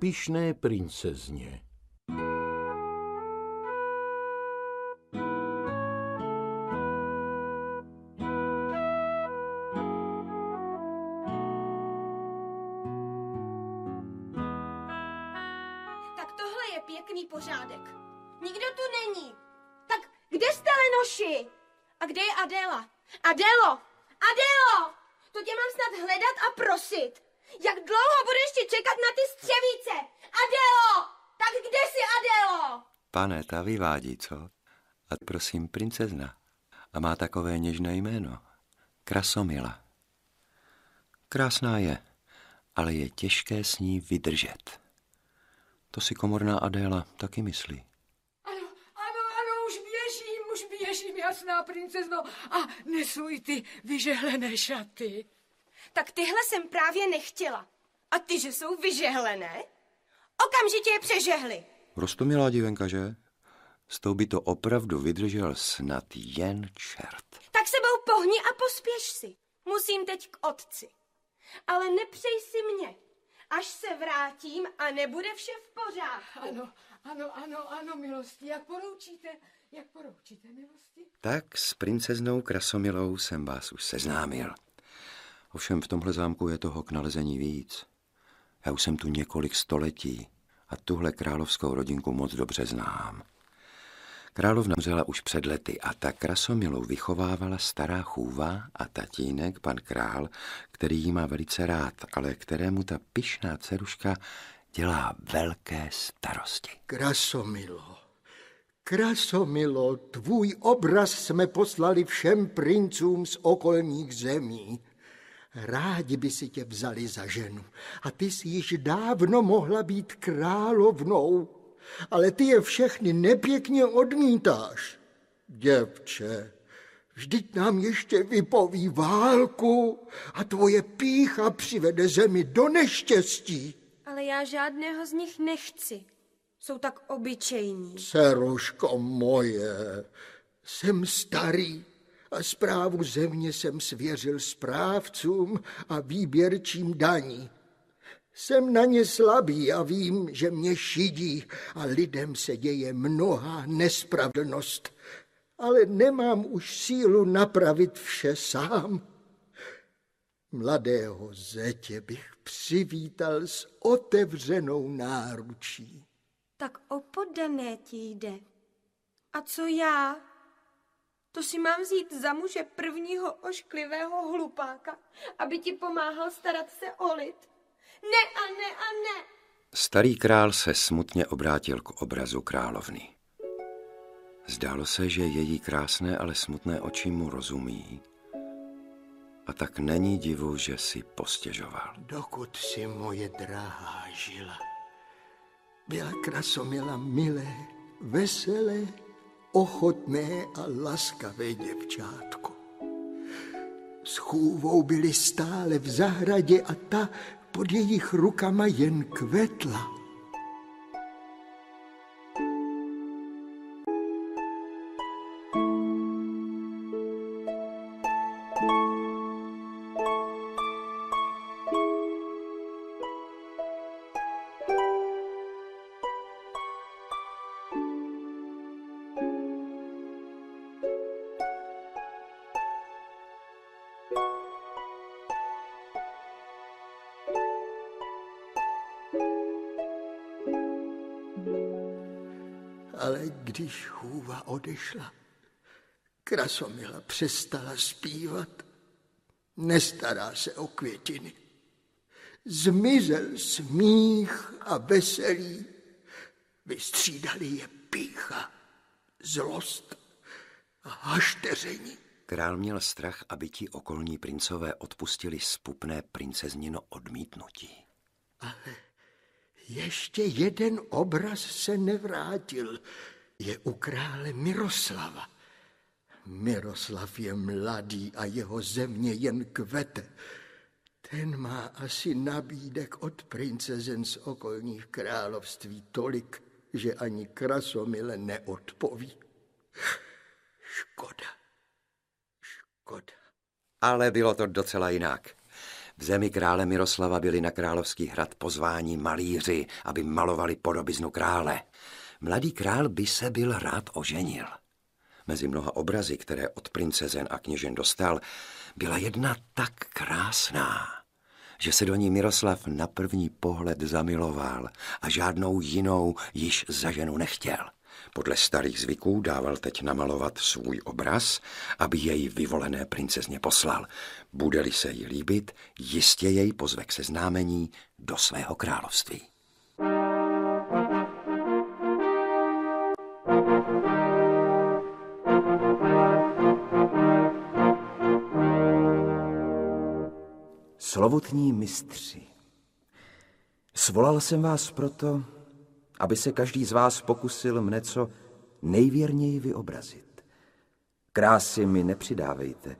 pišné princezně. Ta vyvádí, co? A prosím, princezna. A má takové něžné jméno. Krasomila. Krásná je, ale je těžké s ní vydržet. To si komorná Adéla taky myslí. Ano, ano, ano, už běžím, už běžím, jasná princezno. A nesuj ty vyžehlené šaty. Tak tyhle jsem právě nechtěla. A ty, že jsou vyžehlené? Okamžitě je přežehli. Rostomilá divenka, že? S tou by to opravdu vydržel snad jen čert. Tak sebou pohni a pospěš si. Musím teď k otci. Ale nepřej si mě. Až se vrátím a nebude vše v pořádku. Ano, ano, ano, ano, milosti, jak poroučíte, jak poroučíte, milosti? Tak s princeznou Krasomilou jsem vás už seznámil. Ovšem v tomhle zámku je toho k nalezení víc. Já už jsem tu několik století a tuhle královskou rodinku moc dobře znám. Královna zemřela už před lety a ta Krasomilu vychovávala stará chůva a tatínek, pan král, který ji má velice rád, ale kterému ta pyšná dceruška dělá velké starosti. Krasomilo, Krasomilo, tvůj obraz jsme poslali všem princům z okolních zemí. Rádi by si tě vzali za ženu a ty jsi již dávno mohla být královnou, ale ty je všechny nepěkně odmítáš. Děvče, vždyť nám ještě vypoví válku a tvoje pícha přivede zemi do neštěstí. Ale já žádného z nich nechci. Jsou tak obyčejní. Dceruško moje, jsem starý a zprávu země jsem svěřil správcům a výběrčím daní. Jsem na ně slabý a vím, že mě šidí a lidem se děje mnoha nespravedlnost, ale nemám už sílu napravit vše sám. Mladého zetě bych přivítal s otevřenou náručí. Tak o poddané ti jde. A co já? To si mám vzít za muže prvního ošklivého hlupáka, aby ti pomáhal starat se o lid. Ne a ne a ne. Starý král se smutně obrátil k obrazu královny. Zdálo se, že její krásné, ale smutné oči mu rozumí. A tak není divu, že si postěžoval. Dokud si moje drahá žila, byla krasomila milé, veselé, ochotné a laskavé děvčátko. S chůvou byli stále v zahradě a ta pod jejich rukama jen kvetla. Když hůva odešla, Krasomila přestala zpívat. Nestará se o květiny. Zmizel smích a veselí. Vystřídali je pícha, zlost a hašteření. Král měl strach, aby ti okolní princové odpustili spupné princeznino odmítnutí. Ale ještě jeden obraz se nevrátil. Je u krále Miroslava. Miroslav je mladý a jeho země jen kvete. Ten má asi nabídek od princezen z okolních království tolik, že ani krasomile neodpoví. Škoda, škoda. Ale bylo to docela jinak. V zemi krále Miroslava byli na královský hrad pozváni malíři, aby malovali podobiznu krále. Mladý král by se byl rád oženil. Mezi mnoha obrazy, které od princezen a kněžen dostal, byla jedna tak krásná, že se do ní Miroslav na první pohled zamiloval a žádnou jinou již za ženu nechtěl. Podle starých zvyků dával teď namalovat svůj obraz, aby jej vyvolené princezně poslal. Bude-li se jí líbit, jistě jej pozve k seznámení do svého království. Slovutní mistři, svolal jsem vás proto, aby se každý z vás pokusil mne co nejvěrněji vyobrazit. Krásy mi nepřidávejte.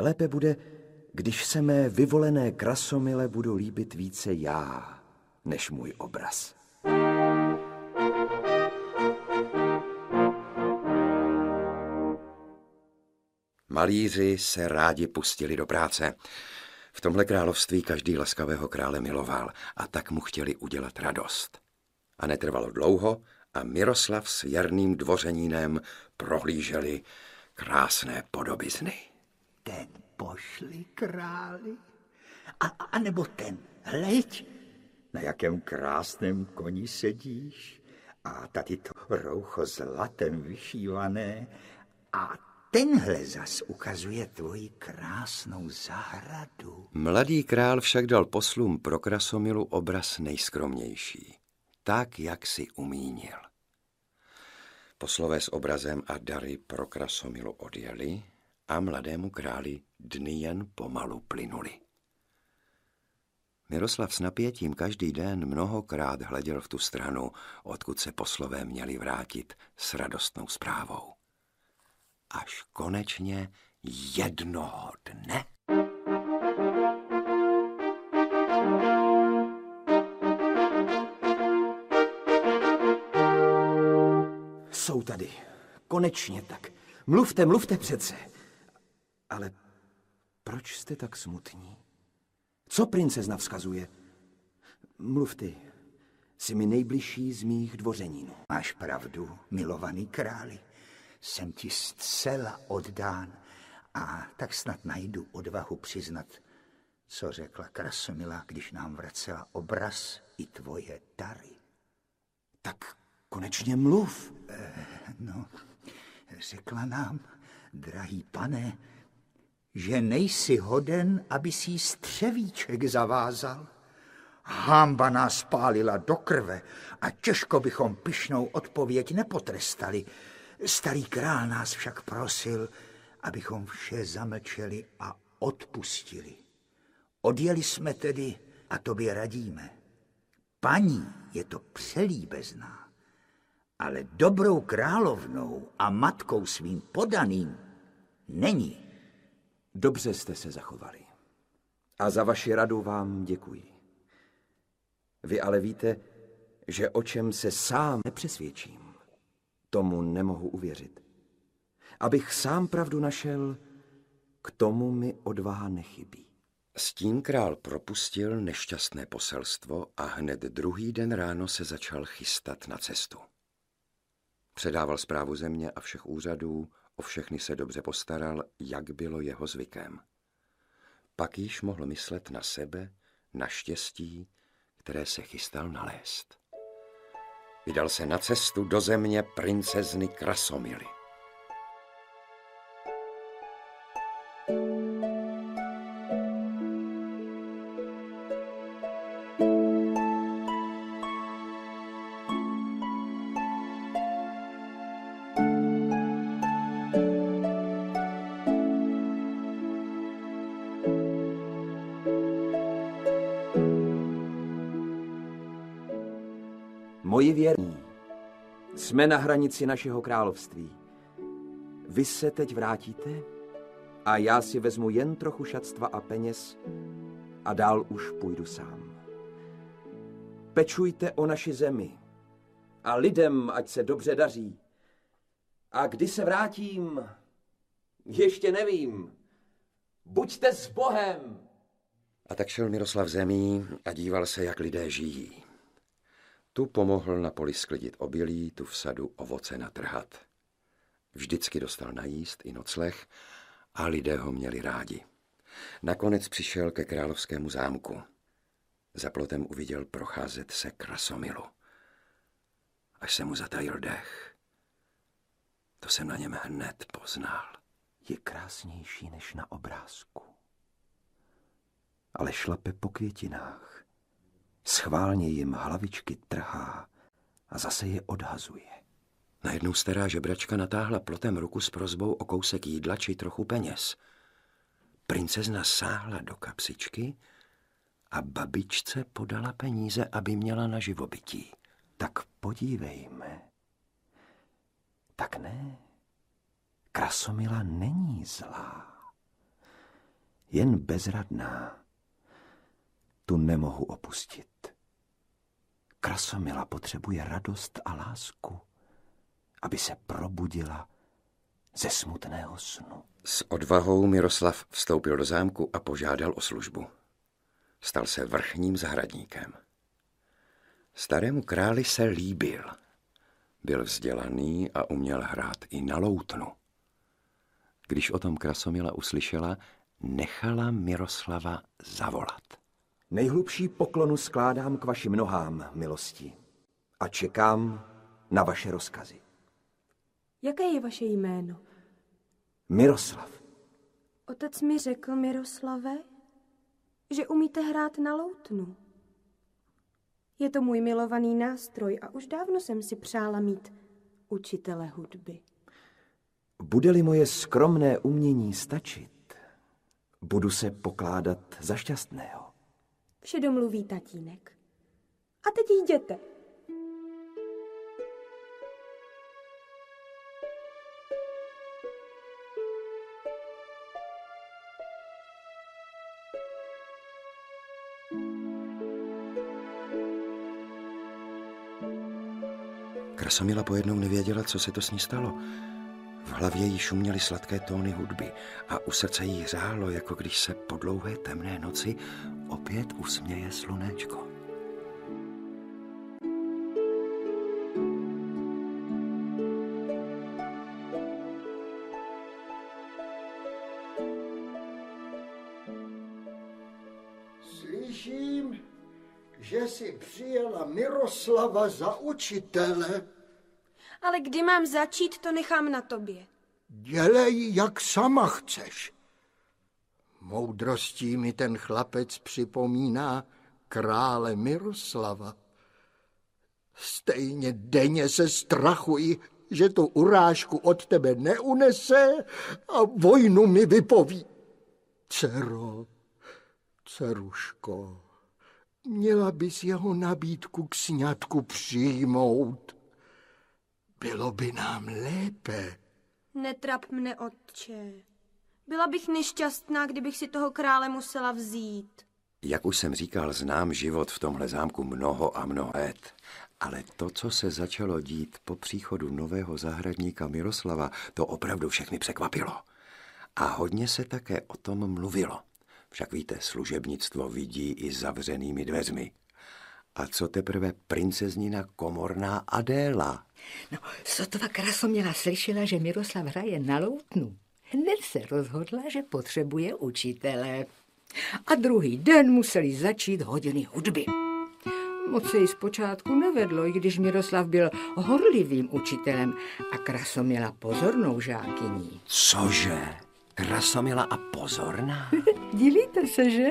Lépe bude, když se mé vyvolené krasomile budu líbit více já, než můj obraz. Malíři se rádi pustili do práce. V tomhle království každý laskavého krále miloval a tak mu chtěli udělat radost. A netrvalo dlouho a Miroslav s věrným dvořenínem prohlíželi krásné podobizny. Ten pošli králi, a, a nebo ten, hleď, na jakém krásném koni sedíš a tady to roucho zlatem vyšívané a tenhle zas ukazuje tvoji krásnou zahradu. Mladý král však dal poslům pro Krasomilu obraz nejskromnější, tak, jak si umínil. Poslové s obrazem a dary pro Krasomilu odjeli a mladému králi dny jen pomalu plynuli. Miroslav s napětím každý den mnohokrát hleděl v tu stranu, odkud se poslové měli vrátit s radostnou zprávou. Až konečně jednoho dne... Jsou tady. Konečně tak. Mluvte, mluvte přece. Ale proč jste tak smutní? Co princezna vzkazuje? Mluv ty. Jsi mi nejbližší z mých dvořenínů. Máš pravdu, milovaný králi. Jsem ti zcela oddán a tak snad najdu odvahu přiznat, co řekla Krasomila, když nám vracela obraz i tvoje dary. Tak konečně mluv. Eh, no, řekla nám, drahý pane, že nejsi hoden, aby si střevíček zavázal. Hamba nás pálila do krve a těžko bychom pyšnou odpověď nepotrestali. Starý král nás však prosil, abychom vše zamlčeli a odpustili. Odjeli jsme tedy a tobě radíme. Paní je to přelíbezná, ale dobrou královnou a matkou svým podaným není. Dobře jste se zachovali. A za vaši radu vám děkuji. Vy ale víte, že o čem se sám nepřesvědčím, tomu nemohu uvěřit. Abych sám pravdu našel, k tomu mi odvaha nechybí. S tím král propustil nešťastné poselstvo a hned druhý den ráno se začal chystat na cestu. Předával zprávu země a všech úřadů, o všechny se dobře postaral, jak bylo jeho zvykem. Pak již mohl myslet na sebe, na štěstí, které se chystal nalézt. Vydal se na cestu do země princezny Krasomily. Jsme na hranici našeho království. Vy se teď vrátíte a já si vezmu jen trochu šatstva a peněz a dál už půjdu sám. Pečujte o naši zemi a lidem, ať se dobře daří. A kdy se vrátím, ještě nevím. Buďte s Bohem! A tak šel Miroslav zemí a díval se, jak lidé žijí. Tu pomohl na poli sklidit obilí, tu v sadu ovoce natrhat. Vždycky dostal najíst i nocleh a lidé ho měli rádi. Nakonec přišel ke královskému zámku. Za plotem uviděl procházet se krasomilu. Až se mu zatajil dech. To jsem na něm hned poznal. Je krásnější než na obrázku. Ale šlape po květinách. Schválně jim hlavičky trhá a zase je odhazuje. Najednou stará žebračka natáhla plotem ruku s prozbou o kousek jídla či trochu peněz. Princezna sáhla do kapsičky a babičce podala peníze, aby měla na živobytí. Tak podívejme. Tak ne. Krasomila není zlá. Jen bezradná. Tu nemohu opustit. Krasomila potřebuje radost a lásku, aby se probudila ze smutného snu. S odvahou Miroslav vstoupil do zámku a požádal o službu. Stal se vrchním zahradníkem. Starému králi se líbil. Byl vzdělaný a uměl hrát i na loutnu. Když o tom Krasomila uslyšela, nechala Miroslava zavolat. Nejhlubší poklonu skládám k vašim nohám, milosti, a čekám na vaše rozkazy. Jaké je vaše jméno? Miroslav, Otec mi řekl, Miroslave, že umíte hrát na loutnu. Je to můj milovaný nástroj a už dávno jsem si přála mít učitele hudby. bude-li moje skromné umění stačit, budu se pokládat za šťastného. Vše domluví tatínek. A teď jděte. Krasomila pojednou nevěděla, co se to s ní stalo. V hlavě jí šuměly sladké tóny hudby a u srdce jí hřálo, jako když se po dlouhé temné noci opět usměje slunéčko. Slyším, že si přijela Miroslava za učitele. Ale kdy mám začít, to nechám na tobě. Dělej, jak sama chceš. Moudrostí mi ten chlapec připomíná krále Miroslava. Stejně denně se strachuji, že tu urážku od tebe neunese a vojnu mi vypoví. Dcero, dceruško, měla bys jeho nabídku k sňatku přijmout. Bylo by nám lépe. Netrap mne, otče. Byla bych nešťastná, kdybych si toho krále musela vzít. Jak už jsem říkal, znám život v tomhle zámku mnoho a mnoho let. Ale to, co se začalo dít po příchodu nového zahradníka Miroslava, to opravdu všechny překvapilo. A hodně se také o tom mluvilo. Však víte, služebnictvo vidí i zavřenými dveřmi. A co teprve princeznina komorná Adéla? No, sotva Krasoměla slyšela, že Miroslav hraje na loutnu. Hned se rozhodla, že potřebuje učitele. A druhý den museli začít hodiny hudby. Moc se jí zpočátku nevedlo, i když Miroslav byl horlivým učitelem a Krasoměla pozornou žákyní. Cože? Krasomila a pozorná? Divíte se, že?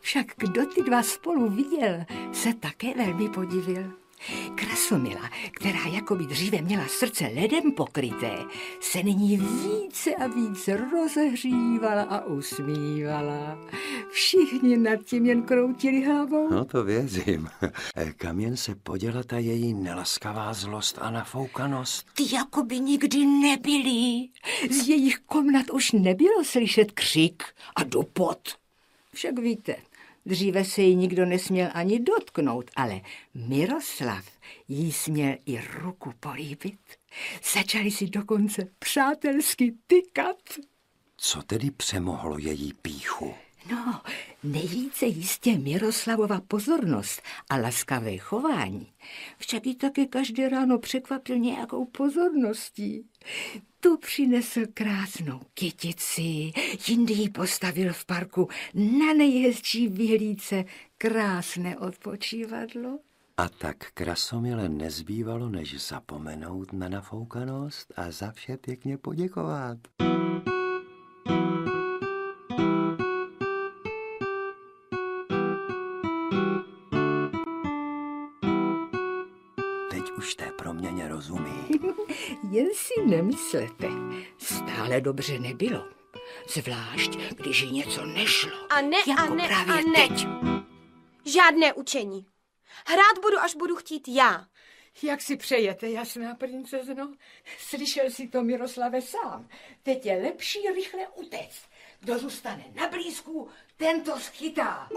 Však kdo ty dva spolu viděl, se také velmi podivil. Krasomila, která jako by dříve měla srdce ledem pokryté, se nyní více a více rozehřívala a usmívala. Všichni nad tím jen kroutili hlavou. No to věřím. Kam jen se poděla ta její nelaskavá zlost a nafoukanost? Ty jako by nikdy nebyli. Z jejich komnat už nebylo slyšet křik a dopot. Však víte, dříve se jí nikdo nesměl ani dotknout, ale Miroslav jí směl i ruku políbit. Začali si dokonce přátelsky tykat. Co tedy přemohlo její píchu? No, nejvíce jistě Miroslavova pozornost a laskavé chování. Však ji taky každé ráno překvapil nějakou pozorností. Tu přinesl krásnou kytici, jindy ji postavil v parku na nejhezčí vyhlídce krásné odpočívadlo. A tak krasomile nezbývalo, než zapomenout na nafoukanost a za vše pěkně poděkovat. Teď Jen si nemyslete, stále dobře nebylo. Zvlášť, když jí něco nešlo. A ne, jako a ne, právě a ne. teď. Žádné učení. Hrát budu, až budu chtít já. Jak si přejete, jasná princezno? Slyšel si to Miroslave sám. Teď je lepší rychle utéct. Kdo zůstane na blízku, ten to schytá.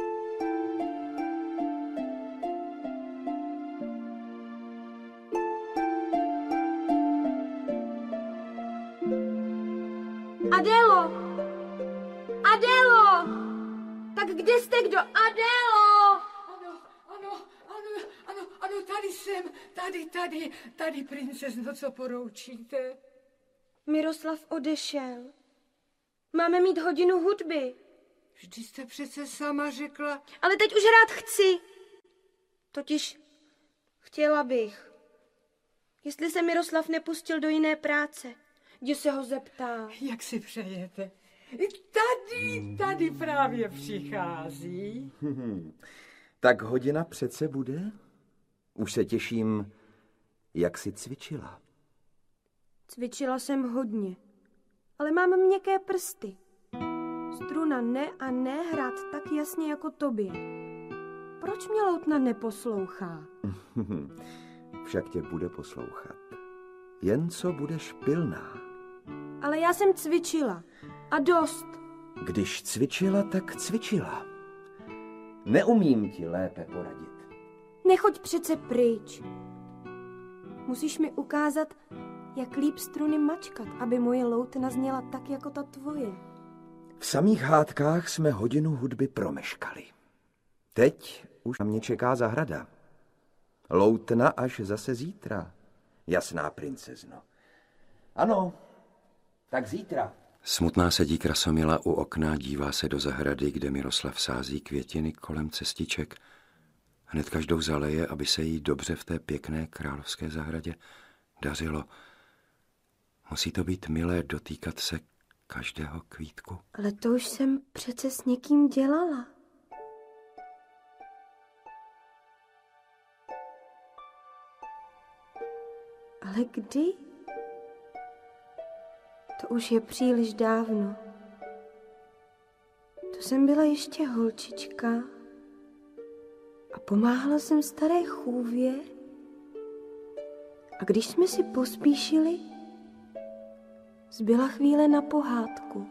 Kde jste kdo? Adélo! Ano, ano, ano, ano, ano, tady jsem, tady, tady, tady, princezno, co poroučíte? Miroslav odešel. Máme mít hodinu hudby. Vždy jste přece sama řekla, Ale teď už hrát chci. Totiž chtěla bych. Jestli se Miroslav nepustil do jiné práce, jdi se ho zeptá. jak si přejete. Tady, tady právě přichází. Tak hodina přece bude? Už se těším, jak si cvičila. Cvičila jsem hodně, ale mám měkké prsty. Struna ne a ne hrát tak jasně jako tobě. Proč mě loutna neposlouchá? Však tě bude poslouchat. Jen co budeš pilná. Ale já jsem cvičila. A dost. Když cvičila, tak cvičila. Neumím ti lépe poradit. Nechoď přece pryč. Musíš mi ukázat, jak líp struny mačkat, aby moje loutna zněla tak jako ta tvoje. V samých hádkách jsme hodinu hudby promeškali. Teď už na mě čeká zahrada. Loutna až zase zítra, jasná princezno. Ano, tak zítra. Smutná sedí Krasomila u okna, dívá se do zahrady, kde Miroslav sází květiny kolem cestiček. Hned každou zaleje, aby se jí dobře v té pěkné královské zahradě dařilo. Musí to být milé dotýkat se každého kvítku. Ale to už jsem přece s někým dělala. Ale kdy? To už je příliš dávno. To jsem byla ještě holčička a pomáhala jsem staré chůvě. A když jsme si pospíšili, zbyla chvíle na pohádku.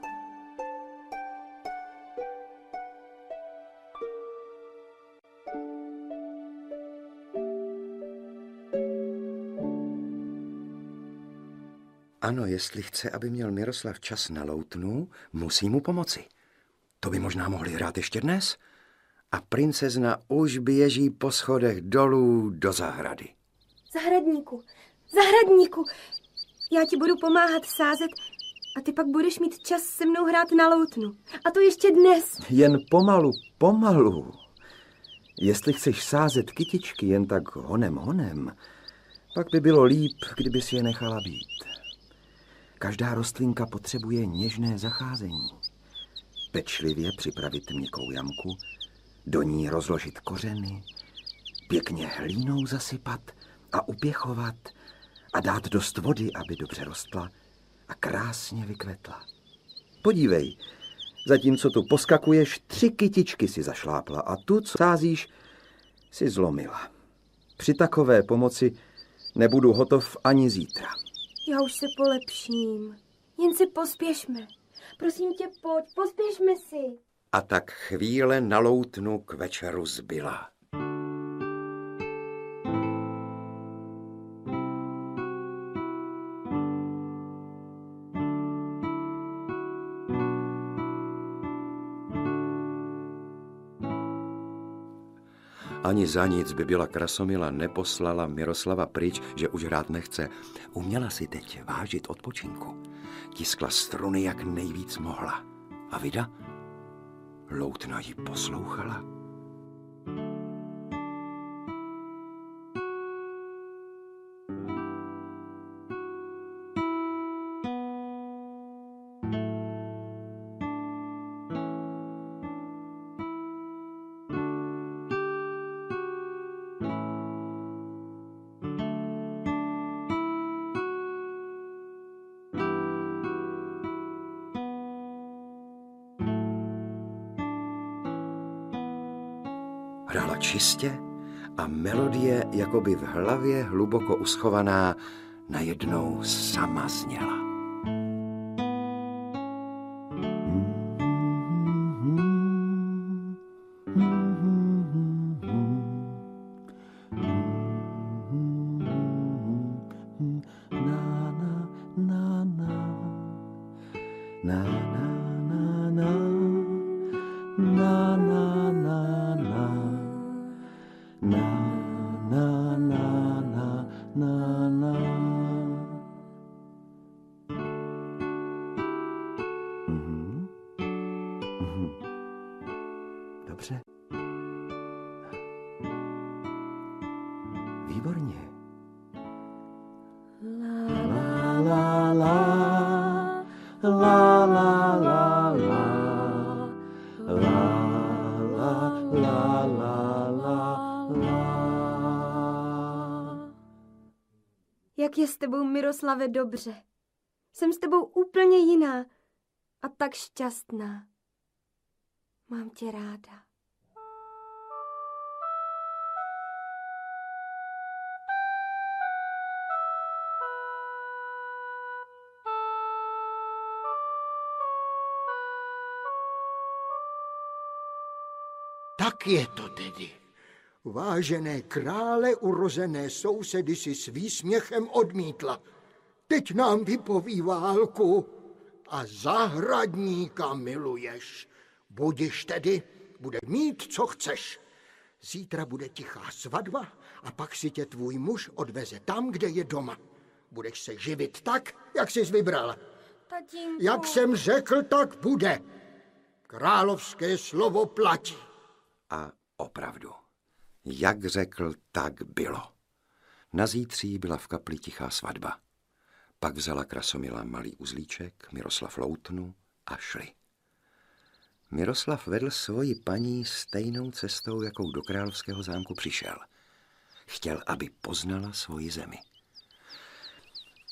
Ano, jestli chce, aby měl Miroslav čas na loutnu, musí mu pomoci. To by možná mohli hrát ještě dnes. A princezna už běží po schodech dolů do zahrady. Zahradníku, zahradníku, já ti budu pomáhat sázet a ty pak budeš mít čas se mnou hrát na loutnu. A to ještě dnes. Jen pomalu, pomalu. Jestli chceš sázet kytičky jen tak honem honem, pak by bylo líp, kdyby si je nechala být. Každá rostlinka potřebuje něžné zacházení. Pečlivě připravit měkkou jamku, do ní rozložit kořeny, pěkně hlínou zasypat a upěchovat a dát dost vody, aby dobře rostla a krásně vykvetla. Podívej, zatímco tu poskakuješ, tři kytičky si zašlápla a tu, co sázíš, si zlomila. Při takové pomoci nebudu hotov ani zítra. Já už se polepším. Jen si pospěšme. Prosím tě, pojď, pospěšme si. A tak chvíle na loutnu k večeru zbyla. Ani za nic by byla Krasomila neposlala Miroslava pryč, že už hrát nechce. Uměla si teď vážit odpočinku. Tiskla struny, jak nejvíc mohla. A vida? Loutna ji poslouchala. Hrála čistě a melodie, jakoby v hlavě hluboko uschovaná, najednou sama zněla. La, la, la, la, la, la, la, la, la. Jak je s tebou, Miroslave, dobře. Jsem s tebou úplně jiná a tak šťastná. Mám tě ráda. Tak je to tedy. Vážené krále urozené sousedy si s výsměchem odmítla. Teď nám vypoví válku a zahradníka miluješ. Budiš tedy, bude mít, co chceš. Zítra bude tichá svatba a pak si tě tvůj muž odveze tam, kde je doma. Budeš se živit tak, jak jsi vybral. Tatínku. Jak jsem řekl, tak bude. Královské slovo platí. A opravdu, jak řekl, tak bylo. Na zítří byla v kapli tichá svatba. Pak vzala Krasomila malý uzlíček, Miroslav loutnu a šli. Miroslav vedl svoji paní stejnou cestou, jakou do královského zámku přišel. Chtěl, aby poznala svoji zemi.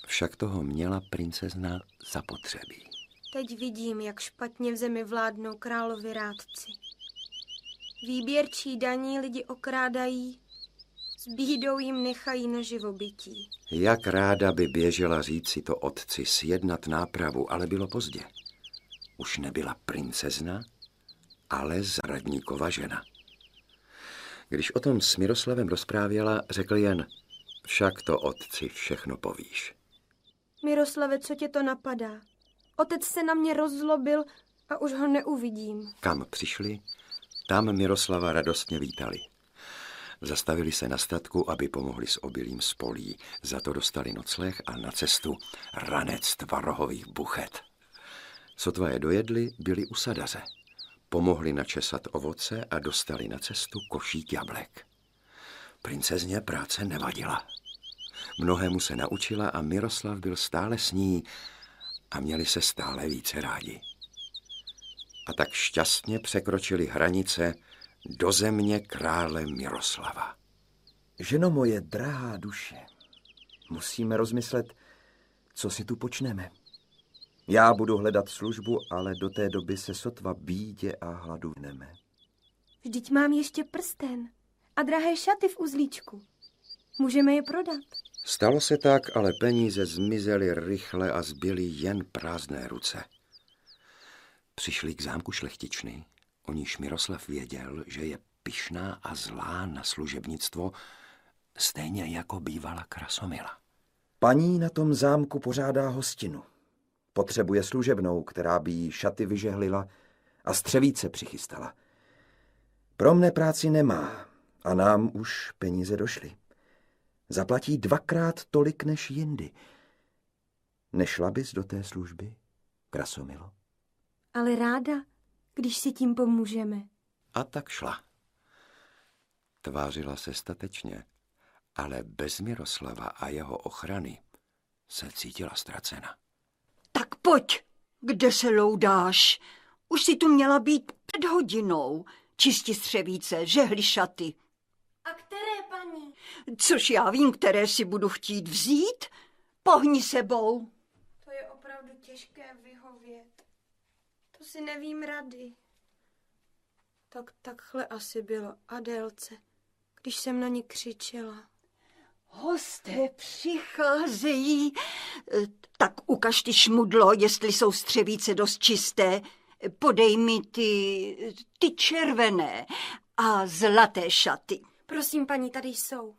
Však toho měla princezna zapotřebí. Teď vidím, jak špatně v zemi vládnou královi rádci. Výběrčí daní lidi okrádají, s bídou jim nechají na živobytí. Jak ráda by běžela říci to otci, sjednat nápravu, ale bylo pozdě. Už nebyla princezna, ale zradníkova žena. Když o tom s Miroslavem rozprávěla, řekl jen, však to otci všechno povíš. Miroslave, co tě to napadá? Otec se na mě rozzlobil a už ho neuvidím. Kam přišli, tam Miroslava radostně vítali. Zastavili se na statku, aby pomohli s obilím z polí. Za to dostali nocleh a na cestu ranec tvarohových buchet. Sotva je dojedli, byli u sadaře. Pomohli načesat ovoce a dostali na cestu košík jablek. Princezně práce nevadila. Mnohému se naučila a Miroslav byl stále s ní a měli se stále více rádi. A tak šťastně překročili hranice do země krále Miroslava. Ženo moje drahá duše, musíme rozmyslet, co si tu počneme. Já budu hledat službu, ale do té doby se sotva bídě a hladu vneme. Vždyť mám ještě prsten a drahé šaty v uzlíčku. Můžeme je prodat. Stalo se tak, ale peníze zmizely rychle a zbyly jen prázdné ruce. Přišli k zámku šlechtičny, o níž Miroslav věděl, že je pyšná a zlá na služebnictvo, stejně jako bývala Krasomila. Paní na tom zámku pořádá hostinu. Potřebuje služebnou, která by jí šaty vyžehlila a střevíce přichystala. Pro mne práci nemá A nám už peníze došly. Zaplatí dvakrát tolik než jindy. Nešla bys do té služby, Krasomilo? Ale ráda, když si tím pomůžeme. A tak šla. Tvářila se statečně, ale bez Miroslava a jeho ochrany se cítila ztracena. Tak pojď, kde se loudáš? Už si tu měla být před hodinou. Čisti střevíce, žehli šaty. A které, paní? Což já vím, které si budu chtít vzít. Pohni sebou. To je opravdu těžké vyhovět. To si nevím rady. Tak takhle asi bylo Adélce, když jsem na ní křičela. Hosté přicházejí. E, Tak ukaž ty šmudlo, jestli jsou střevíce dost čisté. Podej mi ty, ty červené a zlaté šaty. Prosím, paní, tady jsou.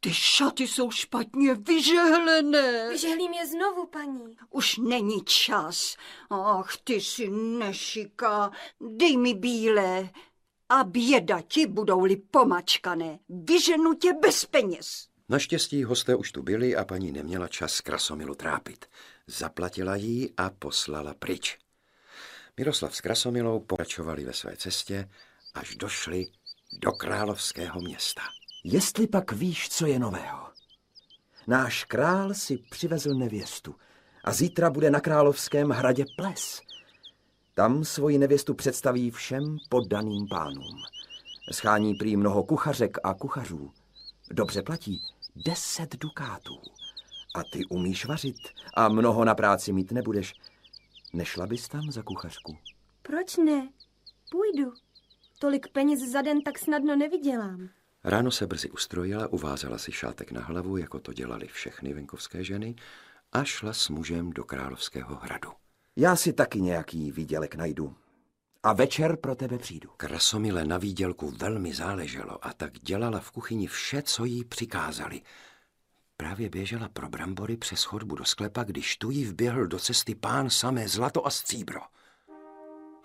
Ty šaty jsou špatně vyžehlené. Vyžehlím je znovu, paní. Už není čas. Ach, ty jsi nešika. Dej mi bílé. A běda ti budou-li pomačkané. Vyženu tě bez peněz. Naštěstí hosté už tu byli a paní neměla čas Krasomilu trápit. Zaplatila jí a poslala pryč. Miroslav s Krasomilou pokračovali ve své cestě, až došli do královského města. Jestli pak víš, co je nového. Náš král si přivezl nevěstu a zítra bude na královském hradě ples. Tam svoji nevěstu představí všem poddaným pánům. Schání prý mnoho kuchařek a kuchařů. Dobře platí deset dukátů. A ty umíš vařit a mnoho na práci mít nebudeš. Nešla bys tam za kuchařku? Proč ne? Půjdu. Tolik peněz za den tak snadno nevydělám. Ráno se brzy ustrojila, uvázala si šátek na hlavu, jako to dělali všechny venkovské ženy, a šla s mužem do královského hradu. Já si taky nějaký výdělek najdu. A večer pro tebe přijdu. Krasomile na výdělku velmi záleželo a tak dělala v kuchyni vše, co jí přikázali. Právě běžela pro brambory přes chodbu do sklepa, když tu jí vběhl do cesty pán samé zlato a stříbro.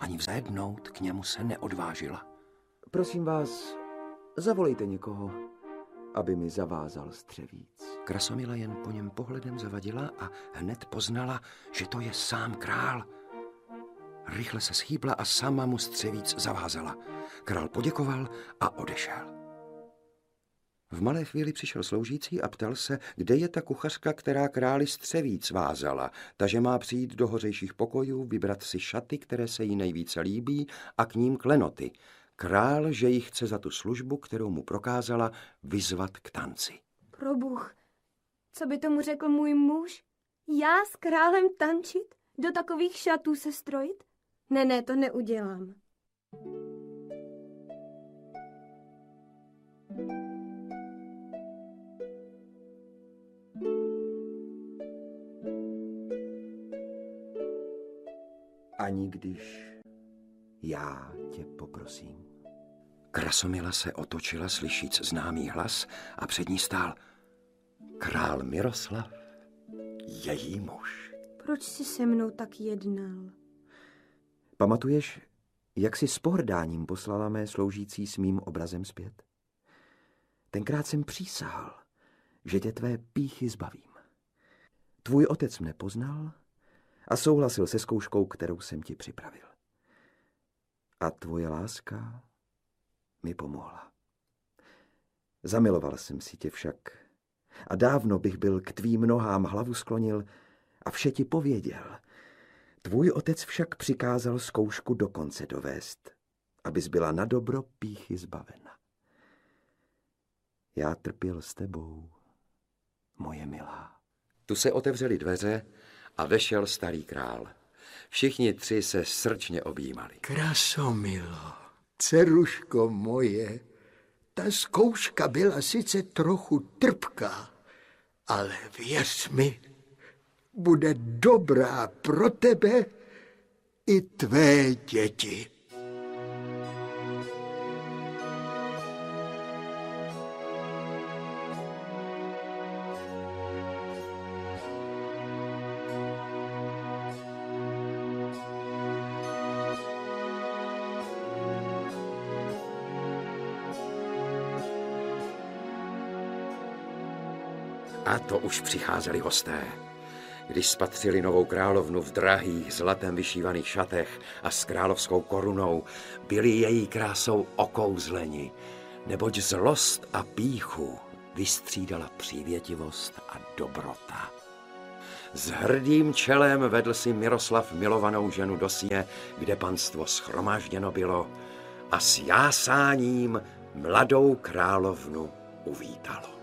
Ani vzhlédnout k němu se neodvážila. Prosím vás, zavolejte někoho, aby mi zavázal střevíc. Krasomila jen po něm pohledem zavadila a hned poznala, že to je sám král. Rychle se schýbla a sama mu střevíc zavázala. Král poděkoval a odešel. V malé chvíli přišel sloužící a ptal se, kde je ta kuchařka, která králi střevíc vázala, takže má přijít do hořejších pokojů, vybrat si šaty, které se jí nejvíce líbí a k ním klenoty. Král, že ji chce za tu službu, kterou mu prokázala, vyzvat k tanci. Pro Bůh, co by tomu řekl můj muž? Já s králem tančit? Do takových šatů se strojit? Ne, ne, to neudělám. Ani když já tě poprosím. Krasomila se otočila, slyšíc známý hlas a před ní stál král Miroslav, její muž. Proč jsi se mnou tak jednal? Pamatuješ, jak si s pohrdáním poslala mé sloužící s mým obrazem zpět? Tenkrát jsem přísahal, že tě tvé píchy zbavím. Tvůj otec mne poznal a souhlasil se zkouškou, kterou jsem ti připravil. A tvoje láska mi pomohla. Zamiloval jsem si tě však a dávno bych byl k tvým nohám hlavu sklonil a vše ti pověděl. Tvůj otec však přikázal zkoušku do konce dovést, abys byla na dobro píchy zbavena. Já trpěl s tebou, moje milá. Tu se otevřely dveře a vešel starý král. Všichni tři se srdčně objímali. Krasomilo, dceruško moje, ta zkouška byla sice trochu trpká, ale věř mi, bude dobrá pro tebe i tvé děti. Už přicházeli hosté. Když spatřili novou královnu v drahých, zlatem vyšívaných šatech a s královskou korunou, byli její krásou okouzleni, neboť zlost a píchu vystřídala přívětivost a dobrota. S hrdým čelem vedl si Miroslav milovanou ženu do síně, kde panstvo schromážděno bylo a s jásáním mladou královnu uvítalo.